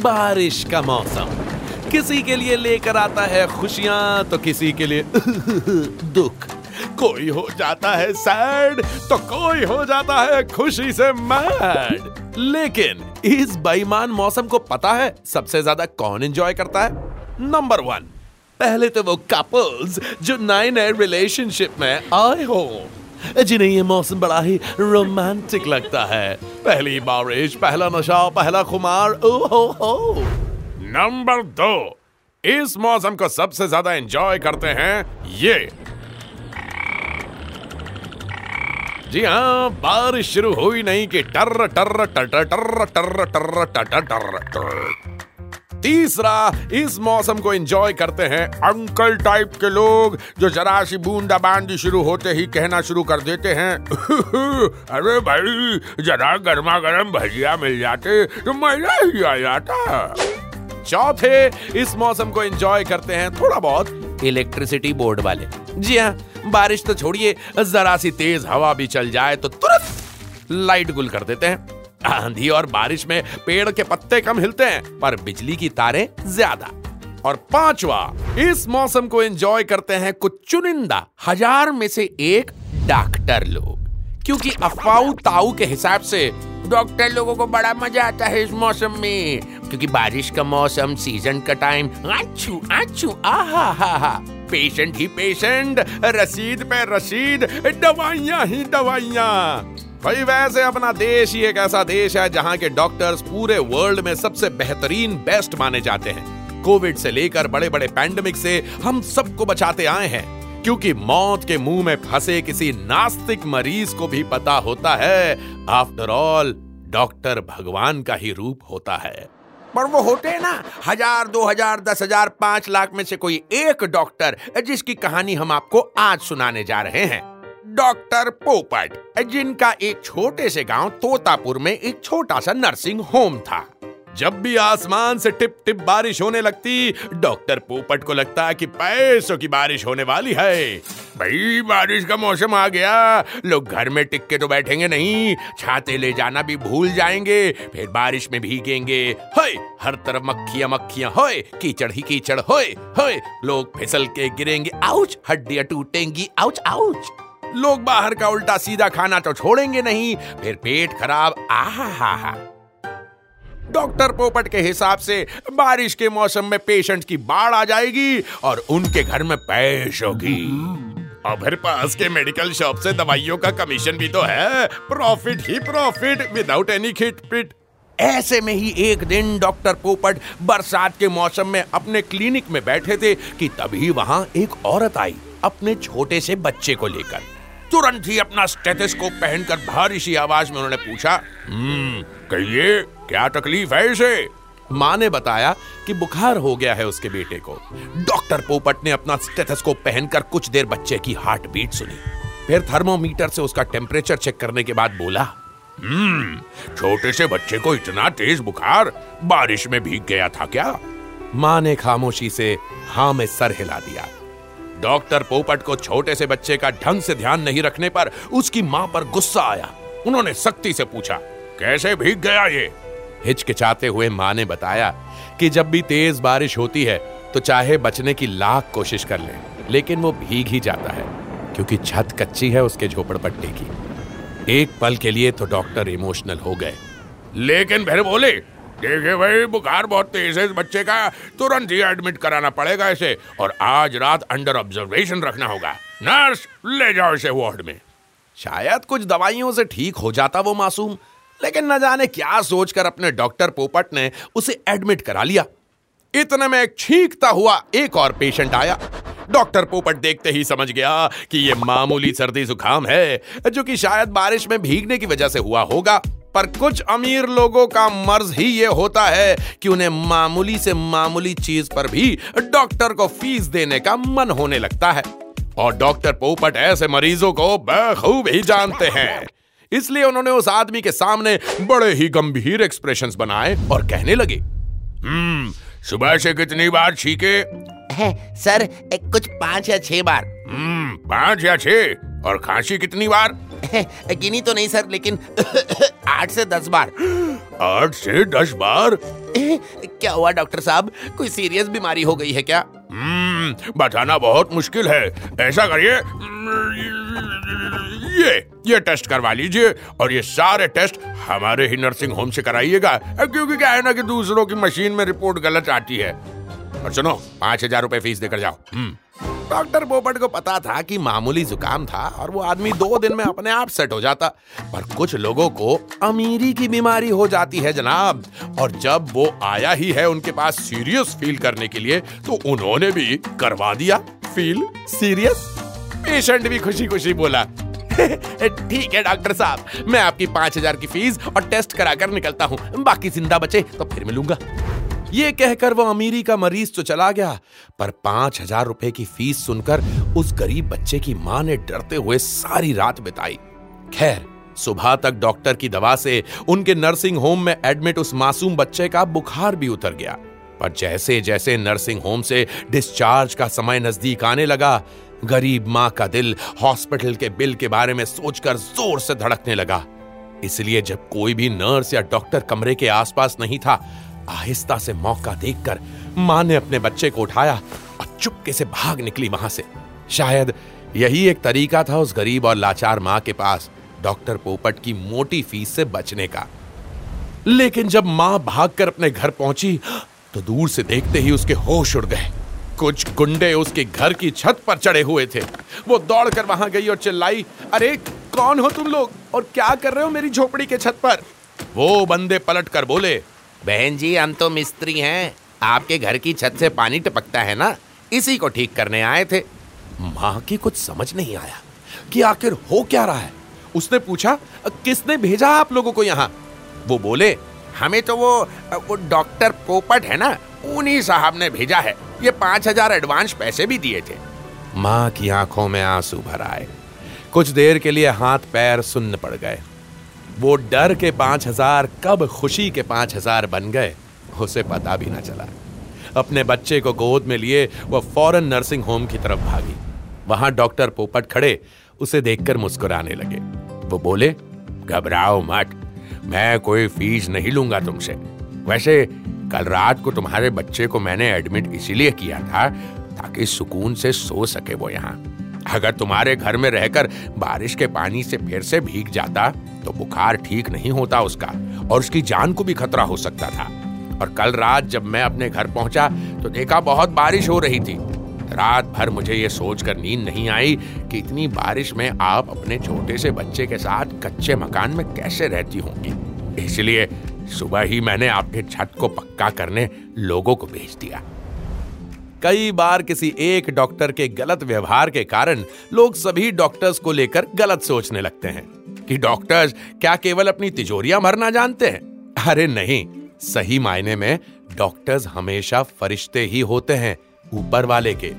बारिश का मौसम। किसी के लिए लेकर आता है खुशियाँ तो किसी के लिए दुख। कोई हो जाता है सैड तो कोई हो जाता है खुशी से मैड। लेकिन इस बेईमान मौसम को पता है सबसे ज़्यादा कौन एंजॉय करता है? नंबर वन पहले तो वो कपल्स जो नए नए रिलेशनशिप में आए हो। जिन्हें ये मौसम बड़ा ही रोमांटिक लगता है पहली बारिश पहला नशा पहला खुमार ओहो हो नंबर दो इस मौसम को सबसे ज़्यादा एंजॉय करते हैं ये जी हाँ बारिश शुरू हुई नहीं कि टर टर टर टर टर टर टर टर टर तीसरा, इस मौसम को एंजॉय करते हैं अंकल टाइप के लोग, जो जरा सी बूंदा बांदी शुरू होते ही कहना शुरू कर देते हैं। अरे भाई, जरा गर्मा गर्म भजिया मिल जाते तो मज़ा ही आ जाता। चौथे, इस मौसम को एंजॉय करते हैं थोड़ा बहुत इलेक्ट्रिसिटी बोर्ड वाले। जी हाँ बारिश तो छोड़िए, जरा सी तेज हवा भी चल जाए तो तुरंत लाइट गुल कर देते हैं। आंधी और बारिश में पेड़ के पत्ते कम हिलते हैं, पर बिजली की तारे ज़्यादा। और पांचवा, इस मौसम को एंजॉय करते हैं कुछ चुनिंदा, हज़ार में से एक डॉक्टर लोग। क्योंकि अफवाह ताऊ के हिसाब से डॉक्टर लोगों को बड़ा मज़ा आता है इस मौसम में। क्योंकि बारिश का मौसम सीज़न का टाइम आचू आचू, आहा, हा हा। पेशेंट ही पेशेंट रसीद पे रसीद, दवाइयाँ ही दवाइयाँ। भाई, वैसे अपना देश ही एक ऐसा देश है जहाँ के डॉक्टर्स पूरे वर्ल्ड में सबसे बेहतरीन बेस्ट माने जाते हैं। कोविड से लेकर बड़े बड़े पैंडमिक से हम सबको बचाते आए हैं। क्योंकि मौत के मुँह में फंसे किसी नास्तिक मरीज़ को भी पता होता है। आफ्टर ऑल डॉक्टर भगवान का ही रूप होता है। पर वो होते हैं ना, हज़ार, दो हज़ार, दस हज़ार, पाँच लाख में से कोई एक डॉक्टर जिसकी कहानी हम आपको आज सुनाने जा रहे हैं। डॉक्टर पोपट, जिनका एक छोटे से गाँव तोतापुर में एक छोटा सा नर्सिंग होम था। जब भी आसमान से टिप टिप बारिश होने लगती, डॉक्टर पोपट को लगता कि पैसों की बारिश होने वाली है। भाई, बारिश का मौसम आ गया। लोग घर में टिक के तो बैठेंगे नहीं। छाते ले जाना भी भूल जाएँगे, फिर बारिश में भीगेंगे। होए हर तरफ़ मक्खियाँ मक्खियाँ होए कीचड़ ही कीचड़ होए होए लोग फिसल के गिरेंगे, आउच, हड्डियाँ टूटेंगी, आउच आउच। लोग बाहर का उल्टा सीधा खाना तो छोड़ेंगे नहीं, फिर पेट खराब आहा हा हा डॉक्टर पोपट के हिसाब से बारिश के मौसम में पेशेंट की बाढ़ आ जाएगी और उनके घर में पैश होगी। और फिर पास के मेडिकल शॉप से दवाइयों का कमीशन भी तो है। प्रॉफिट ही प्रॉफिट विदाउट एनी खिट पिट ऐसे में ही एक दिन डॉक्टर पोपट बरसात के मौसम में अपने क्लिनिक में बैठे थे कि तभी वहाँ एक औरत आई, अपने छोटे से बच्चे को लेकर। तुरंत ही अपना स्टेथोस्कोप पहनकर भारी सी आवाज़ में उन्होंने पूछा हम्म कहिए, क्या तकलीफ़ है इसे? माँ ने बताया कि बुखार हो गया है उसके बेटे को। डॉक्टर पोपट ने अपना स्टेथोस्कोप पहनकर कुछ देर बच्चे की हार्ट बीट सुनी। फिर थर्मोमीटर से उसका टेम्परेचर चेक करने के बाद बोला हम्म छोटे से बच्चे को इतना तेज बुखार, बारिश में भीग गया था क्या? माँ ने खामोशी से हाँ में सर हिला दिया। डॉक्टर पोपट को छोटे से बच्चे का ढंग से ध्यान नहीं रखने पर उसकी माँ पर गुस्सा आया। उन्होंने सख्ती से पूछा, कैसे भीग गया ये? हिचकिचाते हुए माँ ने बताया कि जब भी तेज बारिश होती है तो चाहे बचने की लाख कोशिश कर ले, लेकिन वो भीग ही जाता है, क्योंकि छत कच्ची है उसके झोपड़पट्टी की। एक पल के लिए तो डॉक्टर इमोशनल हो गए। लेकिन फिर बोले देखिए भाई, बुखार बहुत तेज है इस बच्चे का। तुरंत ही एडमिट कराना पड़ेगा इसे और आज रात अंडर ऑब्जर्वेशन रखना होगा। नर्स ले जाओ इसे वार्ड में। शायद कुछ दवाइयों से ठीक हो जाता वो मासूम, लेकिन न जाने क्या सोचकर अपने डॉक्टर पोपट ने उसे एडमिट करा लिया। इतने में छींकता हुआ एक और पेशेंट आया। डॉक्टर पोपट देखते ही समझ गया कि ये मामूली सर्दी जुकाम है, जो कि शायद बारिश में भीगने की वजह से हुआ होगा। पर कुछ अमीर लोगों का मर्ज ही ये होता है कि उन्हें मामूली से मामूली चीज़ पर भी डॉक्टर को फ़ीस देने का मन होने लगता है। और डॉक्टर पोपट ऐसे मरीजों को बखूब ही जानते हैं। इसलिए उन्होंने उस आदमी के सामने बड़े ही गंभीर एक्सप्रेशंस बनाए और कहने लगे हम्म सुबह से कितनी बार छीके? है सर कुछ पाँच या छह बार। हम्म पाँच या छह? और खांसी कितनी बार? गिनी तो नहीं सर लेकिन आठ से दस बार। आठ से दस बार? ए, क्या हुआ डॉक्टर साहब? कोई सीरियस बीमारी हो गई है क्या? हम्म बताना बहुत मुश्किल है। ऐसा करिए ये ये टेस्ट करवा लीजिए और ये सारे टेस्ट हमारे ही नर्सिंग होम से कराइएगा क्योंकि क्या है ना कि दूसरों की मशीन में रिपोर्ट गलत आती है। और सुनो पाँच हज़ार रुपए फ़ीस देकर जाओ। हम्म। डॉक्टर पोपट को पता था कि मामूली जुकाम था और वो आदमी दो दिन में अपने आप सेट हो जाता। पर कुछ लोगों को अमीरी की बीमारी हो जाती है जनाब। और जब वो आया ही है उनके पास सीरियस फील करने के लिए तो उन्होंने भी करवा दिया फील सीरियस। पेशेंट भी खुशी खुशी बोला, ठीक है डॉक्टर साहब, मैं आपकी पाँच हज़ार की फ़ीस और टेस्ट कराकर निकलता हूँ। बाकी ज़िंदा बचे तो फिर मिलूँगा। ये कहकर वो अमीरी का मरीज़ तो चला गया, पर पाँच हज़ार रुपए की फ़ीस सुनकर उस गरीब बच्चे की माँ ने डरते हुए सारी रात बिताई। खैर, सुबह तक डॉक्टर की दवा से उनके नर्सिंग होम में एडमिट उस मासूम बच्चे का बुखार भी उतर गया। पर जैसे जैसे नर्सिंग होम से डिस्चार्ज का समय नज़दीक आने लगा, गरीब माँ का दिल हॉस्पिटल के बिल के बारे में सोचकर ज़ोर से धड़कने लगा। इसलिए जब कोई भी नर्स या डॉक्टर कमरे के आसपास नहीं था आहिस्ता से मौका देखकर माँ ने अपने बच्चे को उठाया और चुपके से भाग निकली वहाँ से। शायद यही एक तरीका था उस गरीब और लाचार माँ के पास, डॉक्टर पोपट की मोटी फ़ीस से बचने का। लेकिन जब माँ भागकर अपने घर पहुँची तो दूर से देखते ही उसके होश उड़ गए। कुछ गुंडे उसके घर की छत पर चढ़े हुए थे। वो दौड़कर वहाँ गई और चिल्लाई, अरे, कौन हो तुम लोग? और क्या कर रहे हो मेरी झोपड़ी के छत पर? वो बंदे पलट कर बोले बहन जी, हम तो मिस्त्री हैं। आपके घर की छत से पानी टपकता है ना? इसी को ठीक करने आए थे। माँ की कुछ समझ नहीं आया कि आखिर हो क्या रहा है। उसने पूछा, किसने भेजा आप लोगों को यहाँ? वो बोले, हमें तो वो वो डॉक्टर पोपट है ना? उन्हीं साहब ने भेजा है। ये पाँच हज़ार एडवांस पैसे भी दिए थे। माँ की आँखों में आँसू भर आए। कुछ देर के लिए हाथ पैर सुन्न पड़ गए। वो डर के पाँच हज़ार कब खुशी के पाँच हज़ार बन गए, उसे पता भी ना चला। अपने बच्चे को गोद में लिए वो फ़ौरन नर्सिंग होम की तरफ़ भागी। वहाँ डॉक्टर पोपट खड़े, उसे देखकर मुस्कुराने लगे। वो बोले, घबराओ मत, मैं कोई फ़ीस नहीं लूँगा तुमसे। वैसे, कल रात को तुम्हारे बच्चे को मैंने एडमिट इसीलिए किया था, ताकि सुकून से सो सके वो यहाँ। अगर तुम्हारे घर में रहकर बारिश के पानी से फिर से भीग जाता तो बुखार ठीक नहीं होता उसका, और उसकी जान को भी खतरा हो सकता था। और कल रात जब मैं अपने घर पहुँचा तो देखा बहुत बारिश हो रही थी। रात भर मुझे ये सोचकर नींद नहीं आई कि इतनी बारिश में आप अपने छोटे से बच्चे के साथ कच्चे मकान में कैसे रहती होंगी। इसलिए सुबह ही मैंने आपके छत को पक्का करने लोगों को भेज दिया। कई बार किसी एक डॉक्टर के गलत व्यवहार के कारण लोग सभी डॉक्टर्स को लेकर गलत सोचने लगते हैं। कि डॉक्टर्स क्या केवल अपनी तिजोरियाँ भरना जानते हैं? अरे नहीं, सही मायने में डॉक्टर्स हमेशा फरिश्ते ही होते हैं ऊपर वाले के,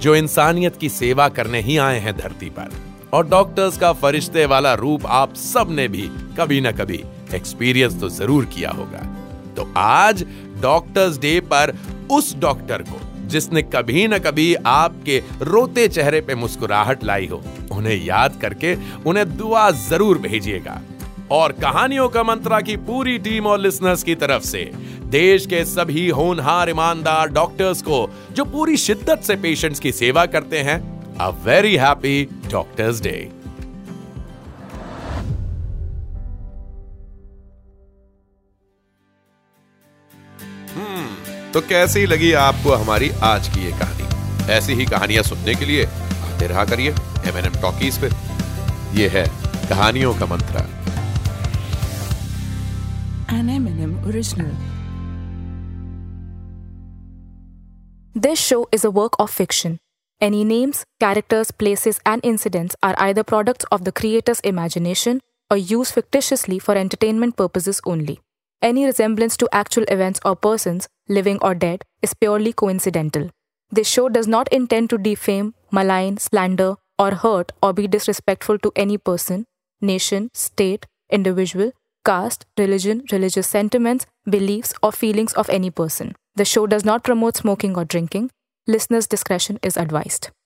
जो इंसानियत की सेवा करने ही आए हैं धरती पर। और डॉक्टर्स का फरिश्ते वाला रूप आप सबने भी कभी ना कभी एक्सपीरियंस तो ज़रूर किया होगा। तो आज डॉक्टर्स डे पर उस डॉक्टर को जिसने कभी न कभी आपके रोते चेहरे पे मुस्कुराहट लाई हो, उन्हें याद करके उन्हें दुआ ज़रूर भेजिएगा। और कहानियों का मंत्रा की पूरी टीम और लिसनर्स की तरफ़ से, देश के सभी होनहार ईमानदार डॉक्टर्स को, जो पूरी शिद्दत से पेशेंट्स की सेवा करते हैं a very happy doctors day तो कैसी लगी आपको हमारी आज की ये कहानी ऐसी ही कहानियाँ सुनने के लिए आते रहा करिए एम एन एम टॉकीज पे ये है कहानियों का मंत्र An M&M original. This show is a work of fiction. Any names, characters, places, and incidents are either products of the creator's imagination or used fictitiously for entertainment purposes only. Any resemblance to actual events or persons, living or dead, is purely coincidental. This show does not intend to defame, malign, slander, or hurt or be disrespectful to any person, nation, state, individual, caste, religion, religious sentiments, beliefs, or feelings of any person. The show does not promote smoking or drinking. Listeners' discretion is advised.